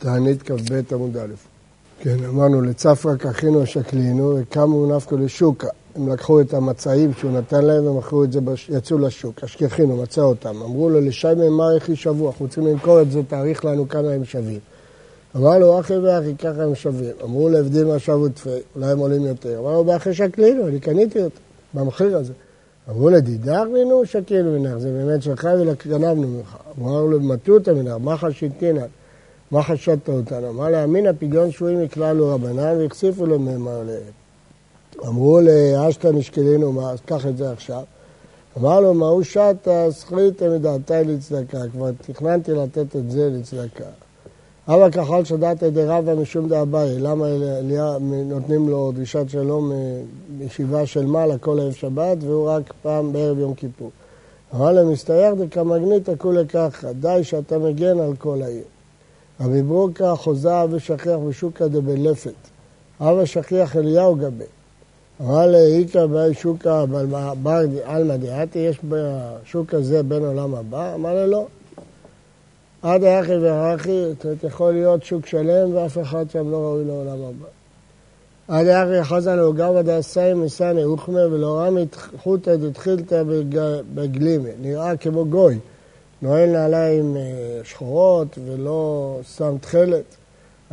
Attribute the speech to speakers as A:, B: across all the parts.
A: תענית כ"ב עמוד א'. כן, אמרנו לצפרא ככינו שקלינו וקמו נפקו לשוקה. הם לקחו את המצעים שהוא נתן להם ומכרו את זה, בש... יצאו לשוק, אשכחינו, מצא אותם. אמרו לו, לשי מה איך ישבו, אנחנו רוצים למכור את זה, תאריך לנו כמה הם שווים. אמר לו, אחי ואחי, ככה הם שווים. אמרו לו, הבדיל מה שבו תפי, אולי הם עולים יותר. אמר לו, באחי שקלינו, אני קניתי אותם, במחיר הזה. אמרו לו, דידר לנו, שקינו מנך, זה באמת שלך וגנבנו ממך. אמר לו, מטו אותה מנך, מה חשיתינן? מה חשדת אותנו? אמר לה, אמינא פדיון שבויים יקלע לו רבנן והכסיפו לו מהם עליהם. אמרו לאשתא נשקלינו, מה, אז קח את זה עכשיו. אמר לו, מהו שטה, סחריתא מדעתי לצדקה, כבר תכננתי לתת את זה לצדקה. אבא כחל שדעת ידי רבא משום דאביי, למה נותנים לו דרישת שלום מישיבה של מעלה כל ערב שבת, והוא רק פעם בערב יום כיפור. אמר להם, מסתייח דקמגניתא כולי ככה, די שאתה מגן על כל העיר. רבי ברוקה חוזה ושכיח ושוקה דבלפת. אבא שכיח אליהו גבי. אמר לאיכא באי שוקה עלמא דעתי, יש בשוק הזה בין עולם הבא? אמר לו לא. עד האחי והאחי, זאת אומרת, יכול להיות שוק שלם ואף אחד שם לא ראוי לעולם הבא. עד האחי חזה לו גבא דעשי מסני אוכמה ולא רמית חוטא דתחילתא בגלימה, נראה כמו גוי. נועל נעליים אה, שחורות ולא שם תכלת.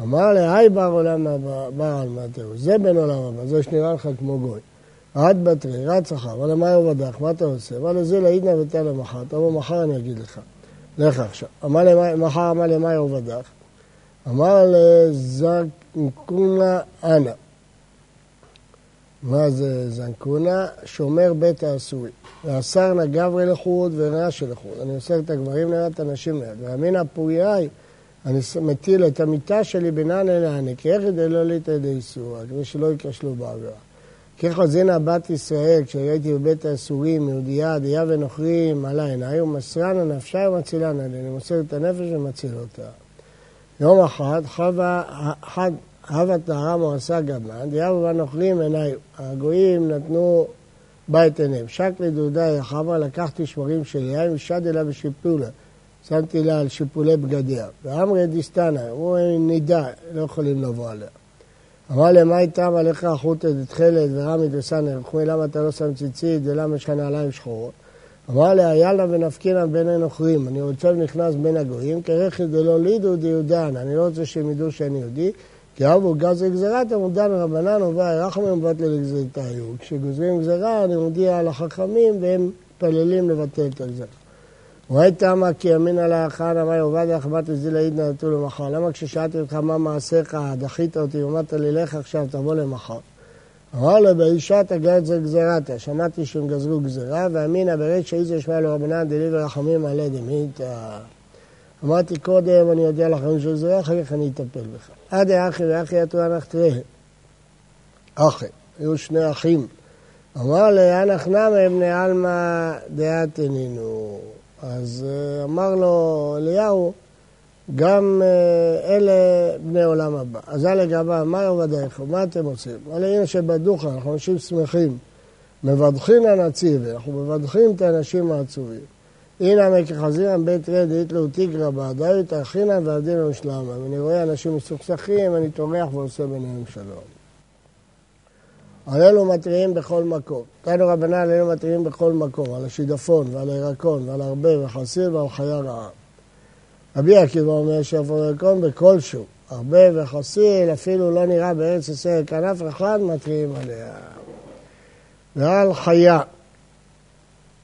A: אמר להי בר עולם הבא על מטהו, זה בן עולם הבא, זה שנראה לך כמו גוי. עד בתרי, רץ אחר, אבל למה הוא בדח, מה אתה עושה? אמר לזה לעידנא ותא למחר, תבוא מחר אני אגיד לך. לך עכשיו. אמר מחר אמר למה הוא בדח? אמר לזקונה אנא. מה זה זנקונה? שומר בית האסורי. ואסר נא גברי לחוד ורעשי לחוד. אני אוסר את הגברים ליד, את הנשים ליד. ואמינא פוריאי, אני מטיל את המיטה שלי בינן אל הענק, איך ידי לא ליטא ידי איסור, כדי שלא ייכשלו בעבירה. כחזינה בת ישראל, כשהייתי בבית האסורים, יהודייה, דיה ונוכרים, עלה עיניי, ומסרנה נפשה ומצילנה, אני מוסר את הנפש ומציל אותה. יום אחד חווה, חד, הווה טהרה מועשה גבן, דיהו והנוכלים עיניי. הגויים נתנו בית עיניהם. שק לדודה יחבה, לקחתי שמרים של יין ושד אליו בשיפולה. שמתי לה על שיפולי בגדיה. ואמרי דיסטנה, הוא נידה, לא יכולים לבוא עליה. אמר להם, מה איתם עליך החוטא דתכלת ורמית וסנא, רחמי, למה אתה לא שם ציצית ולמה יש לך נעליים שחורות? אמר לה, יאללה ונפקינה בין הנוכרים, אני רוצה ונכנס בין הגויים, כרכב דלא לידו דיודן, אני לא רוצה שהם ידעו שאני יהודי, כי אבו גזר גזירת עמודן רבנן ובאי רחמים ובטל לגזירתה היו. כשגוזרים גזירה אני מודיע לחכמים והם מתפללים לבטל את הגזירה. וראי תמה כי ימין על האחרן אמר עובדיה חבת הזילה עידנא נטו למחר. למה כששאלתי אותך מה מעשיך, דחית אותי, אמרת לי לך עכשיו תבוא למחר. אמר לו באישה תגרת זה גזירתה, שמעתי שהם גזרו גזירה, ואמינא בריש שאיזה ישמע לו רבנן דלי ורחמים עלי דמיתא. אמרתי קודם, אני יודע לכם שזה, אחר כך אני אטפל בך. עד האחי ואחי אתו תראה. אחי, היו שני אחים. אמר לאנח נמי בני עלמא דעתנינו. אז אה, אמר לו אליהו, גם אה, אלה בני עולם הבא. אז זה לגבי, מה יובדייך? מה אתם עושים? לי, הנה שבדוך, אנחנו אנשים שמחים. מבדחין הנציב, אנחנו מבדחים את האנשים העצובים. הנה מכחזירם בית רד היתלו תיגרא בעדי תאכינן ועדין ושלמה. אני רואה אנשים מסוכסכים, אני טורח ועושה ביניהם שלום. עלינו מתריעים בכל מקום. תנו רבנן עלינו מתריעים בכל מקום, על השידפון ועל הירקון ועל הרבה וחסיר ועל חיה רעה. רבי עקיבא אומר שיפון ירקון בכל שוק, הרבה וחסיר, אפילו לא נראה בארץ ישראל כנף אחד, מתריעים עליה. ועל חיה,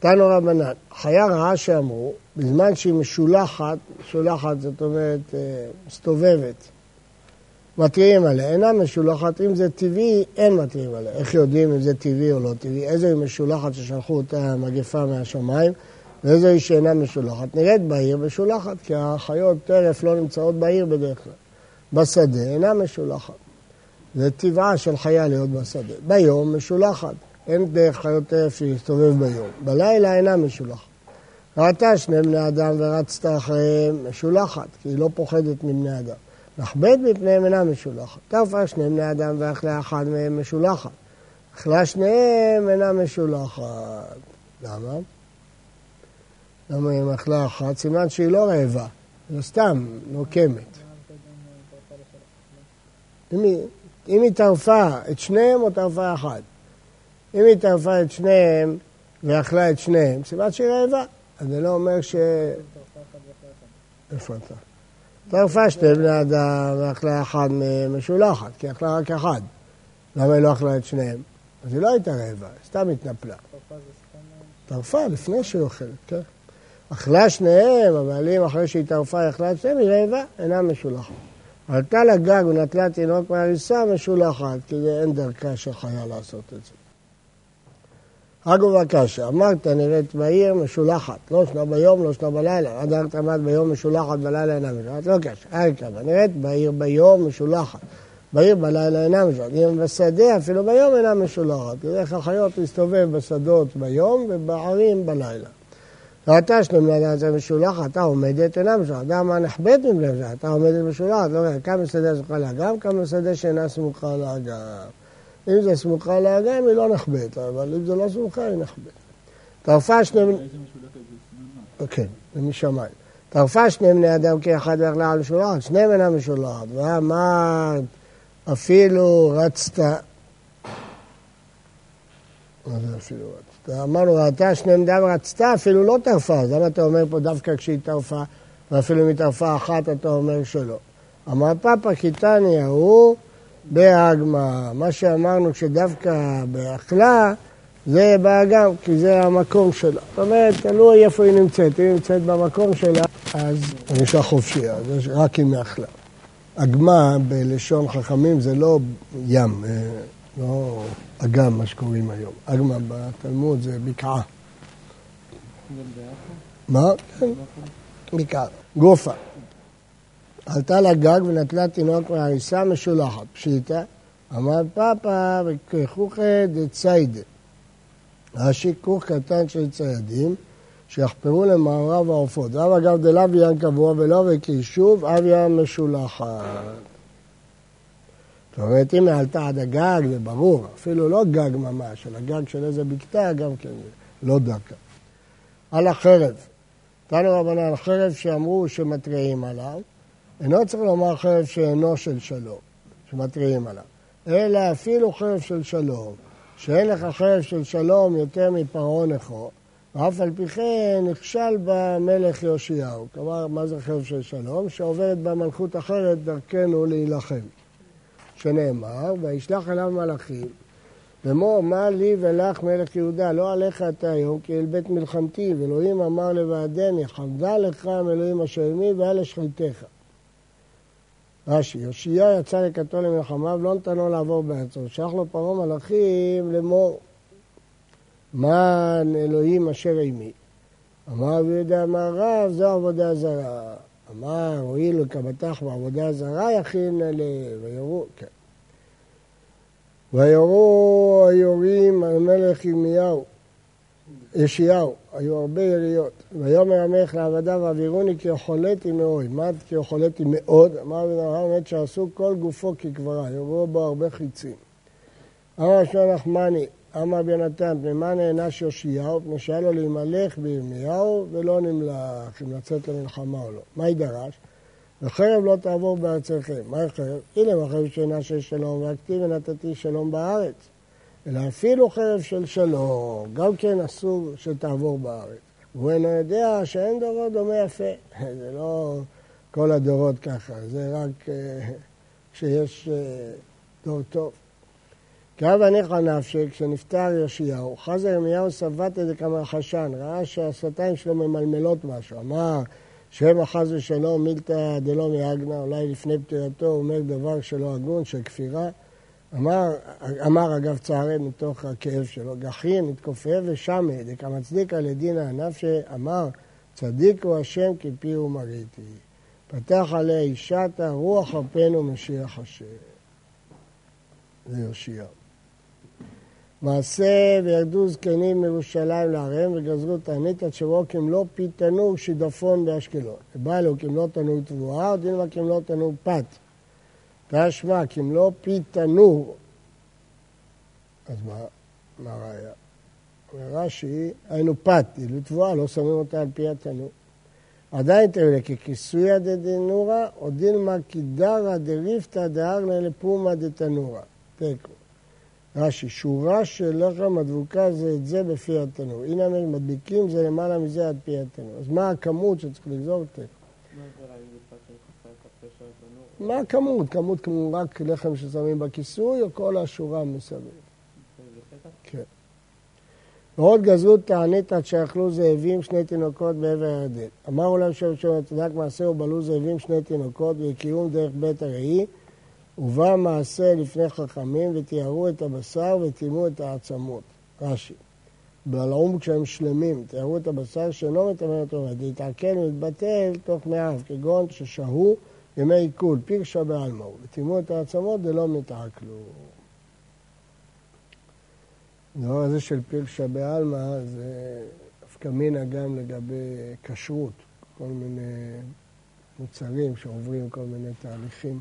A: תנו רבנן, חיה רעה שאמרו, בזמן שהיא משולחת, משולחת זאת אומרת אה, מסתובבת, מתריעים עליה. אינה משולחת, אם זה טבעי, אין מתריעים עליה. איך יודעים אם זה טבעי או לא טבעי? איזו היא משולחת ששלחו אותה מגפה מהשמיים, ואיזו היא שאינה משולחת. נראית בעיר משולחת, כי החיות טרף לא נמצאות בעיר בדרך כלל. בשדה אינה משולחת. זה טבעה של חיה להיות בשדה. ביום משולחת. אין דרך חיות טרף להסתובב ביום. בלילה אינה משולחת. ראתה שני בני אדם ורצת אחריהם משולחת, כי היא לא פוחדת מבני אדם. מכבד מפניהם אינה משולחת. תרפה שני בני אדם ואכלה אחד מהם משולחת. אכלה שניהם אינה משולחת. למה? למה אם אכלה אחת? סימן שהיא לא רעבה, זה סתם נוקמת. היא, אם היא טרפה את שניהם או טרפה אחת. אם היא טרפה את שניהם ואכלה את שניהם, סימן שהיא רעבה. אז זה לא אומר ש... איפה אתה? טרפה שתי בני אדם ואכלה אחד משולחת, כי אכלה רק אחד. למה היא לא אכלה את שניהם? אז היא לא הייתה רעבה, סתם התנפלה. טרפה לפני שהיא אוכלת, כן. אכלה שניהם, אבל אם אחרי שהיא טרפה היא אכלה את שניהם, היא רעבה, אינה משולחת. עלתה לגג ונטלה תינוק מהריסה משולחת, כי אין דרכה של חיה לעשות את זה. אגו וקשה, אמרת נראית בעיר משולחת, לא שנה ביום, לא שנה בלילה, עד ארתא עמד ביום משולחת, בלילה אינה משולחת, לא קשה, ארתא, נראית בעיר ביום משולחת, בעיר בלילה אינה משולחת, אם בשדה אפילו ביום אינה משולחת, איך החיות להסתובב בשדות ביום ובערים בלילה. ראתה שני בני אדם זה משולחת, אתה עומדת אינה משולחת, אדם מה נחבאת מבני משולחת, אתה עומדת משולחת, לא יודע, כמה שדה סמוכה לאגם, כמה שדה שאינה סמוכה לאגם. אם זה סמוכה לאגם, היא לא נחבאת, אבל אם זה לא סמוכה, היא נחבאת. טרפה שני... כן, זה משמיים. טרפה שני בני אדם כאחד ואכלה על משולחת, שניהם אינם משולחת, ואמרת אפילו רצת... מה זה אפילו רצת? אמרנו, ראתה שני בני אדם רצתה, אפילו לא טרפה, אז למה אתה אומר פה דווקא כשהיא טרפה, ואפילו אם היא טרפה אחת אתה אומר שלא? אמר פאפה קיטני ההוא בהגמה. מה שאמרנו שדווקא באכלה, זה באגם, כי זה המקום שלה. זאת אומרת, תלוי איפה היא נמצאת. אם היא נמצאת במקום שלה, אז אישה חופשייה, זה רק אם היא אכלה. אגמה בלשון חכמים זה לא ים, אה, לא אגם, מה שקוראים היום. אגמה בתלמוד זה בקעה. מה? כן, בקעה. גופה. עלתה לגג ונטלה תינוק מהריסה משולחת. פשיטה, אמר פאפה וככוכי דציידה. רש"י כוך קטן של ציידים שיחפרו למערב העופות. ואב אגב דלאו ים קבוע ולא וכיישוב אב ים משולחת. זאת אומרת, אם היא עלתה עד הגג, זה ברור, אפילו לא גג ממש, אלא גג של איזה בקתה, גם כן, לא דקה. על החרב. תנו רבנן, חרב שאמרו שמתריעים עליו, אינו צריך לומר חרב שאינו של שלום, שמתריעים עליו, אלא אפילו חרב של שלום, שאין לך חרב של שלום יותר מפרעה נכו, ואף על פי כן נכשל במלך יאשיהו. כלומר, מה זה חרב של שלום? שעוברת במלכות אחרת דרכנו להילחם. שנאמר, וישלח אליו מלאכים, לאמור, מה לי ולך מלך יהודה, לא עליך אתה היום, כי אל בית מלחמתי, ואלוהים אמר לבעדני, חמדה לך מאלוהים אשר עמי ואל אשחיתך. רש"י, יאשיה יצא לקטו למלחמה ולא נתנו לעבור בארצו. שלח לו פרעה מלאכים לאמור, מן אלוהים אשר עימי. אמר רבי יהודה אמר רב, זו עבודה זרה. אמר, הואיל וקבתך בעבודה זרה יכין עליה, ויורו, כן. ויורו היורים על מלך ירמיהו, ישיהו, היו הרבה יריות. ויאמר המלך לעבדיו ואווירוני כי אוכלתי מאוד. מה כי אוכלתי מאוד? אמר בן אברהם באמת שעשו כל גופו כקברה, יורו בו הרבה חיצים. אמר שמואל נחמני, אמר בן נתן, במה נענש יאשיהו? פני שהיה לו להימלך בירמיהו ולא נמלך, אם לצאת למלחמה או לא. מה יידרש? וחרב לא תעבור בארצכם. מה חרב? הנה בחרב שאינה של שלום, והכתיב ונתתי שלום בארץ. אלא אפילו חרב של שלום, גם כן אסור שתעבור בארץ. אינו יודע שאין דורות דומה יפה. זה לא כל הדורות ככה, זה רק אה, כשיש אה, דור טוב. כאב הניחא נפשי, כשנפטר יאשיהו, חזר ירמיהו סבט את זה כמה חשן, ראה שהשפתיים שלו ממלמלות משהו, אמר שמא חס ושלום מילתא דלא מיאגנא, אולי לפני פטירתו הוא אומר דבר שלא הגון, של כפירה. אמר, אמר אגב צערי מתוך הכאב שלו, גחין, התכופף ושמא, דקמצדיקא לדינא נפשי, אמר, צדיק הוא השם כי פיהו מריתי. פתח עליה אישתה, רוח אפנו משיח השם. זה יאשיהו. מעשה וירדו זקנים מירושלים לעריהם וגזרו תענית עד שבו כמלוא פי תנור שידפון באשקלון. בא לו כמלוא תנור תבואה, דין כמלוא תנור פת. תשמע, כמלוא פי תנור. אז מה, מה הראיה? רש"י, היינו פת, דין תבואה, לא שמים אותה על פי התנור. עדיין תראה ככיסויה דדנורא, או דילמה קידרא דריפתא דארנה לפומה דתנורא. תיקו. רש"י, שורה של לחם הדבוקה זה את זה בפי התנור. הנה מדביקים זה למעלה מזה עד פי התנור. אז מה הכמות שצריך לגזור? תיקו. מה הכמות? כמות כמו רק לחם ששמים בכיסוי או כל השורה מסביב? כן. ועוד גזרו תענית עד שאכלו זאבים שני תינוקות בעבר הירדן. אמרו להם שם שם צדק מעשה ובלו זאבים שני תינוקות והקיום דרך בית הראי ובא מעשה לפני חכמים ותיארו את הבשר וטימאו את העצמות. רש"י. בלעום כשהם שלמים, תיארו את הבשר שאינו מטמא אותו, להתעקן ולהתבטל תוך מאב, כגון ששהו ימי עיכול, פירשה בעלמא, וטימאו את העצמות ולא מתעכלו. הדבר הזה של פירשה בעלמא זה דווקא מינה גם לגבי כשרות, כל מיני מוצרים שעוברים כל מיני תהליכים.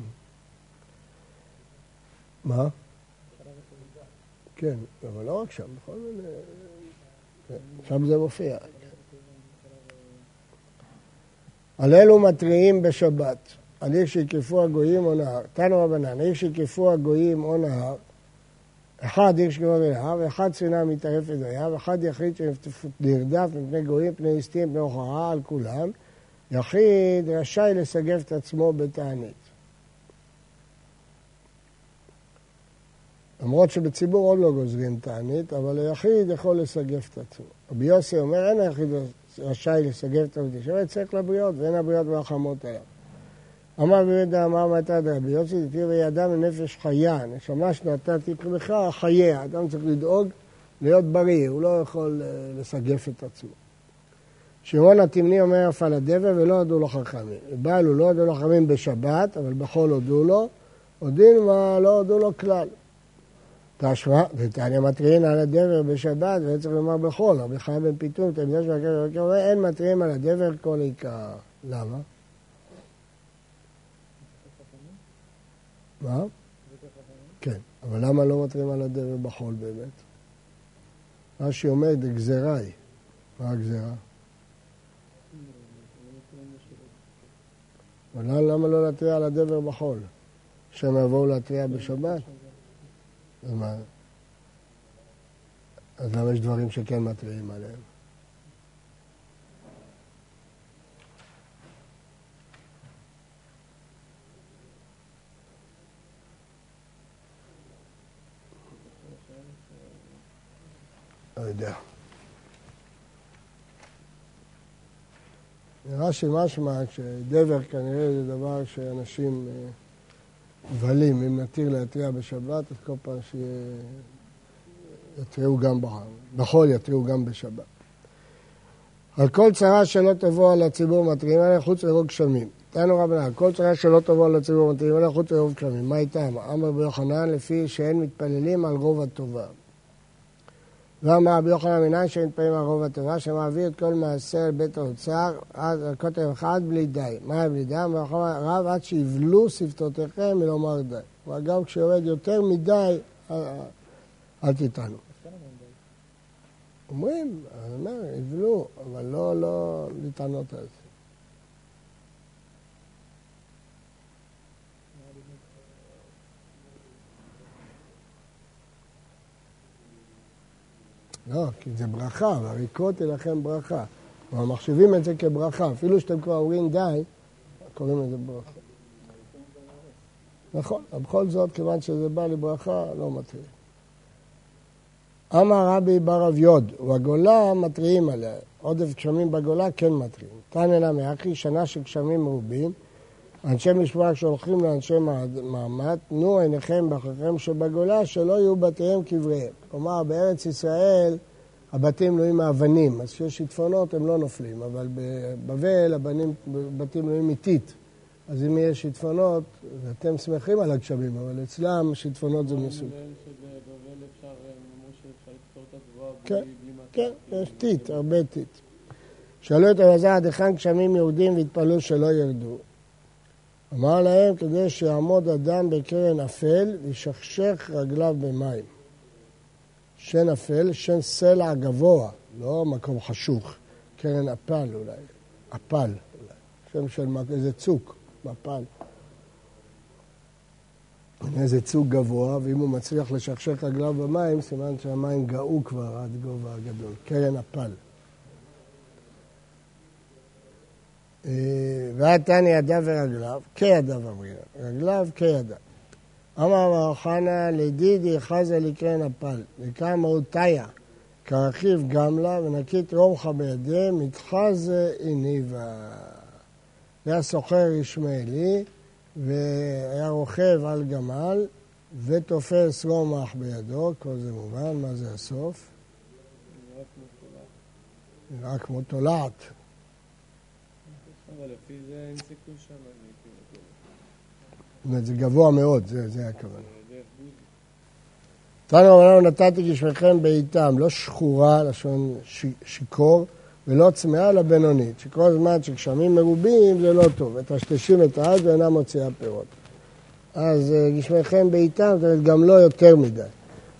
A: מה? כן, אבל לא רק שם, בכל מיני... שם זה מופיע. על אלו מתריעים בשבת. עיר שיקפו הגויים או נהר. תנו רבנן, עיר שיקפו הגויים או נהר, אחד עיר שקרוב נהר, ואחד ספינה מתערפת בים, ואחד יחיד שנרדף מפני גויים, פני ליסטים, פני הוכרה על כולם, יחיד רשאי לסגף את עצמו בתענית. למרות שבציבור עוד לא גוזרים תענית, אבל היחיד יכול לסגף את עצמו. רבי יוסי אומר, אין היחיד רשאי לסגף את עצמו, שווה צריך לבריות, ואין הבריות מרחמות עליו. אמר באמת דאמר מתא דרבי יוסי, דתיר וידם לנפש חיה, נשמה שנתתי לך חייה. אדם צריך לדאוג להיות בריא, הוא לא יכול אה, לסגף את עצמו. שמעון התמני אומר אף על הדבר ולא הודו לו חכמים. בעל הוא לא הודו לו חכמים בשבת, אבל בחול הודו לו, הודים מה לא הודו לו כלל. תשמע, ותענה מתריעין על הדבר בשבת, והיה צריך לומר בחול, רבי חיים בן פיתום, תלמידו של הקשר, אין מתריעים על הדבר כל עיקר. למה? מה? כן, אבל למה לא מתרים על הדבר בחול באמת? רש"י אומר, גזירה היא. מה הגזירה? אבל למה לא להתריע על הדבר בחול? שהם יבואו להתריע בשבת? אז מה? אז למה יש דברים שכן מתריעים עליהם? לא יודע. נראה שמשמע שדבר כנראה זה דבר שאנשים אה, מבלים, אם נתיר להתריע בשבת, אז כל פעם שיתריעו גם בחול, יתריעו גם בשבת. על כל צרה שלא תבוא על הציבור מתריעים עליה חוץ לרוב גשמים. תנו רבנן, כל צרה שלא תבוא על הציבור מתריעים עליה חוץ לרוב גשמים. מה איתם? אמר ביוחנן לפי שאין מתפללים על רוב הטובה. ואמר רבי יוחנן מנין שאין פעמים הרוב הטובה, שמעביר את כל מעשר בית האוצר, עד כותב אחד בלי די. מה בלי די? אמר רב עד שיבלו שפתותיכם מלומר די. גם כשיורד יותר מדי, אל תטענו. אומרים, אני אומר, יבלו, אבל לא, לא לטענות על זה. לא, כי זה ברכה, והריקות היא לכם ברכה. אבל מחשיבים את זה כברכה, אפילו שאתם כבר אומרים די, קוראים לזה ברכה. נכון, אבל בכל זאת, כיוון שזה בא לברכה, לא מתריעים. אמר רבי בר אביוד, ובגולה מתריעים עליה. עודף גשמים בגולה כן מתריעים. תנא נמי אחי, שנה של גשמים מרובים, אנשי משמר שהולכים לאנשי מעמד, תנו עיניכם באחיכם שבגולה, שלא יהיו בתיהם קבריהם. כלומר, בארץ ישראל הבתים נועים מאבנים, אז כשיש שיטפונות הם לא נופלים, אבל בבבל הבתים נועים איטית. אז אם יש שיטפונות, אתם שמחים על הגשמים, אבל אצלם שיטפונות זה מסוג. כן, כן, יש טיט, הרבה טיט. שאלו את אלעזר עד היכן גשמים יהודים והתפללו שלא ירדו. אמר להם כדי שיעמוד אדם בקרן אפל וישכשך רגליו במים. שן אפל, שן סלע גבוה, לא מקום חשוך, קרן אפל אולי, אפל אולי. שם של איזה צוק, מפל. איזה צוק גבוה, ואם הוא מצליח לשכשך רגליו במים, סימן שהמים גאו כבר עד גובה הגדול. קרן הפל. אה, ועתני ידיו ורגליו, כידיו אמרינה, רגליו כידיו. אמר מר חנא לדידי חזה לקרן הפל, נקרא מהותיה, כרכיב גמלה ונקית רומחה בידי, מתחזה הניבה. היה סוחר ישמעאלי והיה רוכב על גמל ותופס רומח בידו, כל זה מובן, מה זה הסוף? נראה כמו תולעת. אבל לפי זה אין סיכוי שם. זאת אומרת, זה גבוה מאוד, זה, זה הכוונה. תנו אמרנו נתתי גשמכם בעיתם, לא שחורה, לשון שיכור, ולא צמאה, אלא בינונית. שכל זמן שגשמים מרובים זה לא טוב, מטשטשים את העד ואינה מוציאה פירות. אז אה, גשמכם בעיתם, זאת אומרת, גם לא יותר מדי.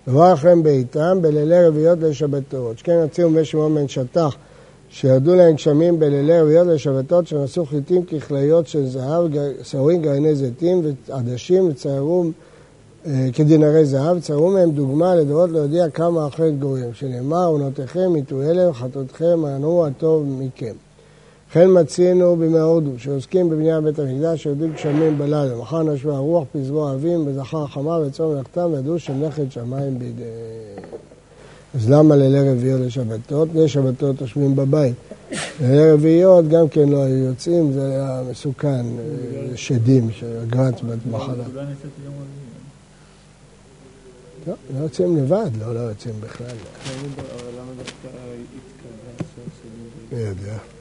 A: דבר לכם בעיתם, בלילי רביעיות לשבתות. שכן יוציאו מי שמעון בן שטח שירדו להם גשמים בלילי רביעיות לשבתות שנשאו חיטים ככליות של זהב, שעורים גרעיני זיתים ועדשים וציירו אה, כדינרי זהב, ציירו מהם דוגמה לדורות להודיע כמה אחרת גורים, שנאמר, עונותיכם יטו הלם, חטאותכם ינועו הטוב מכם. וכן מצינו בימי הודו, שעוסקים בבניית בית המקדש, שיודעים גשמים בלילה. מחר נשבה הרוח, פזרו אבים, בזכר חמה וצום מלאכתם, וידעו שמלאכת שמיים בידיהם. אז למה לילי רביעיות לשבתות? לילי שבתות יושבים בבית. לילי רביעיות גם כן לא היו יוצאים, זה היה מסוכן, שדים, שגרץ במחלה. לא, לא יוצאים לבד, לא, לא יוצאים בכלל.
B: למה דווקא התקדש?
A: לא יודע.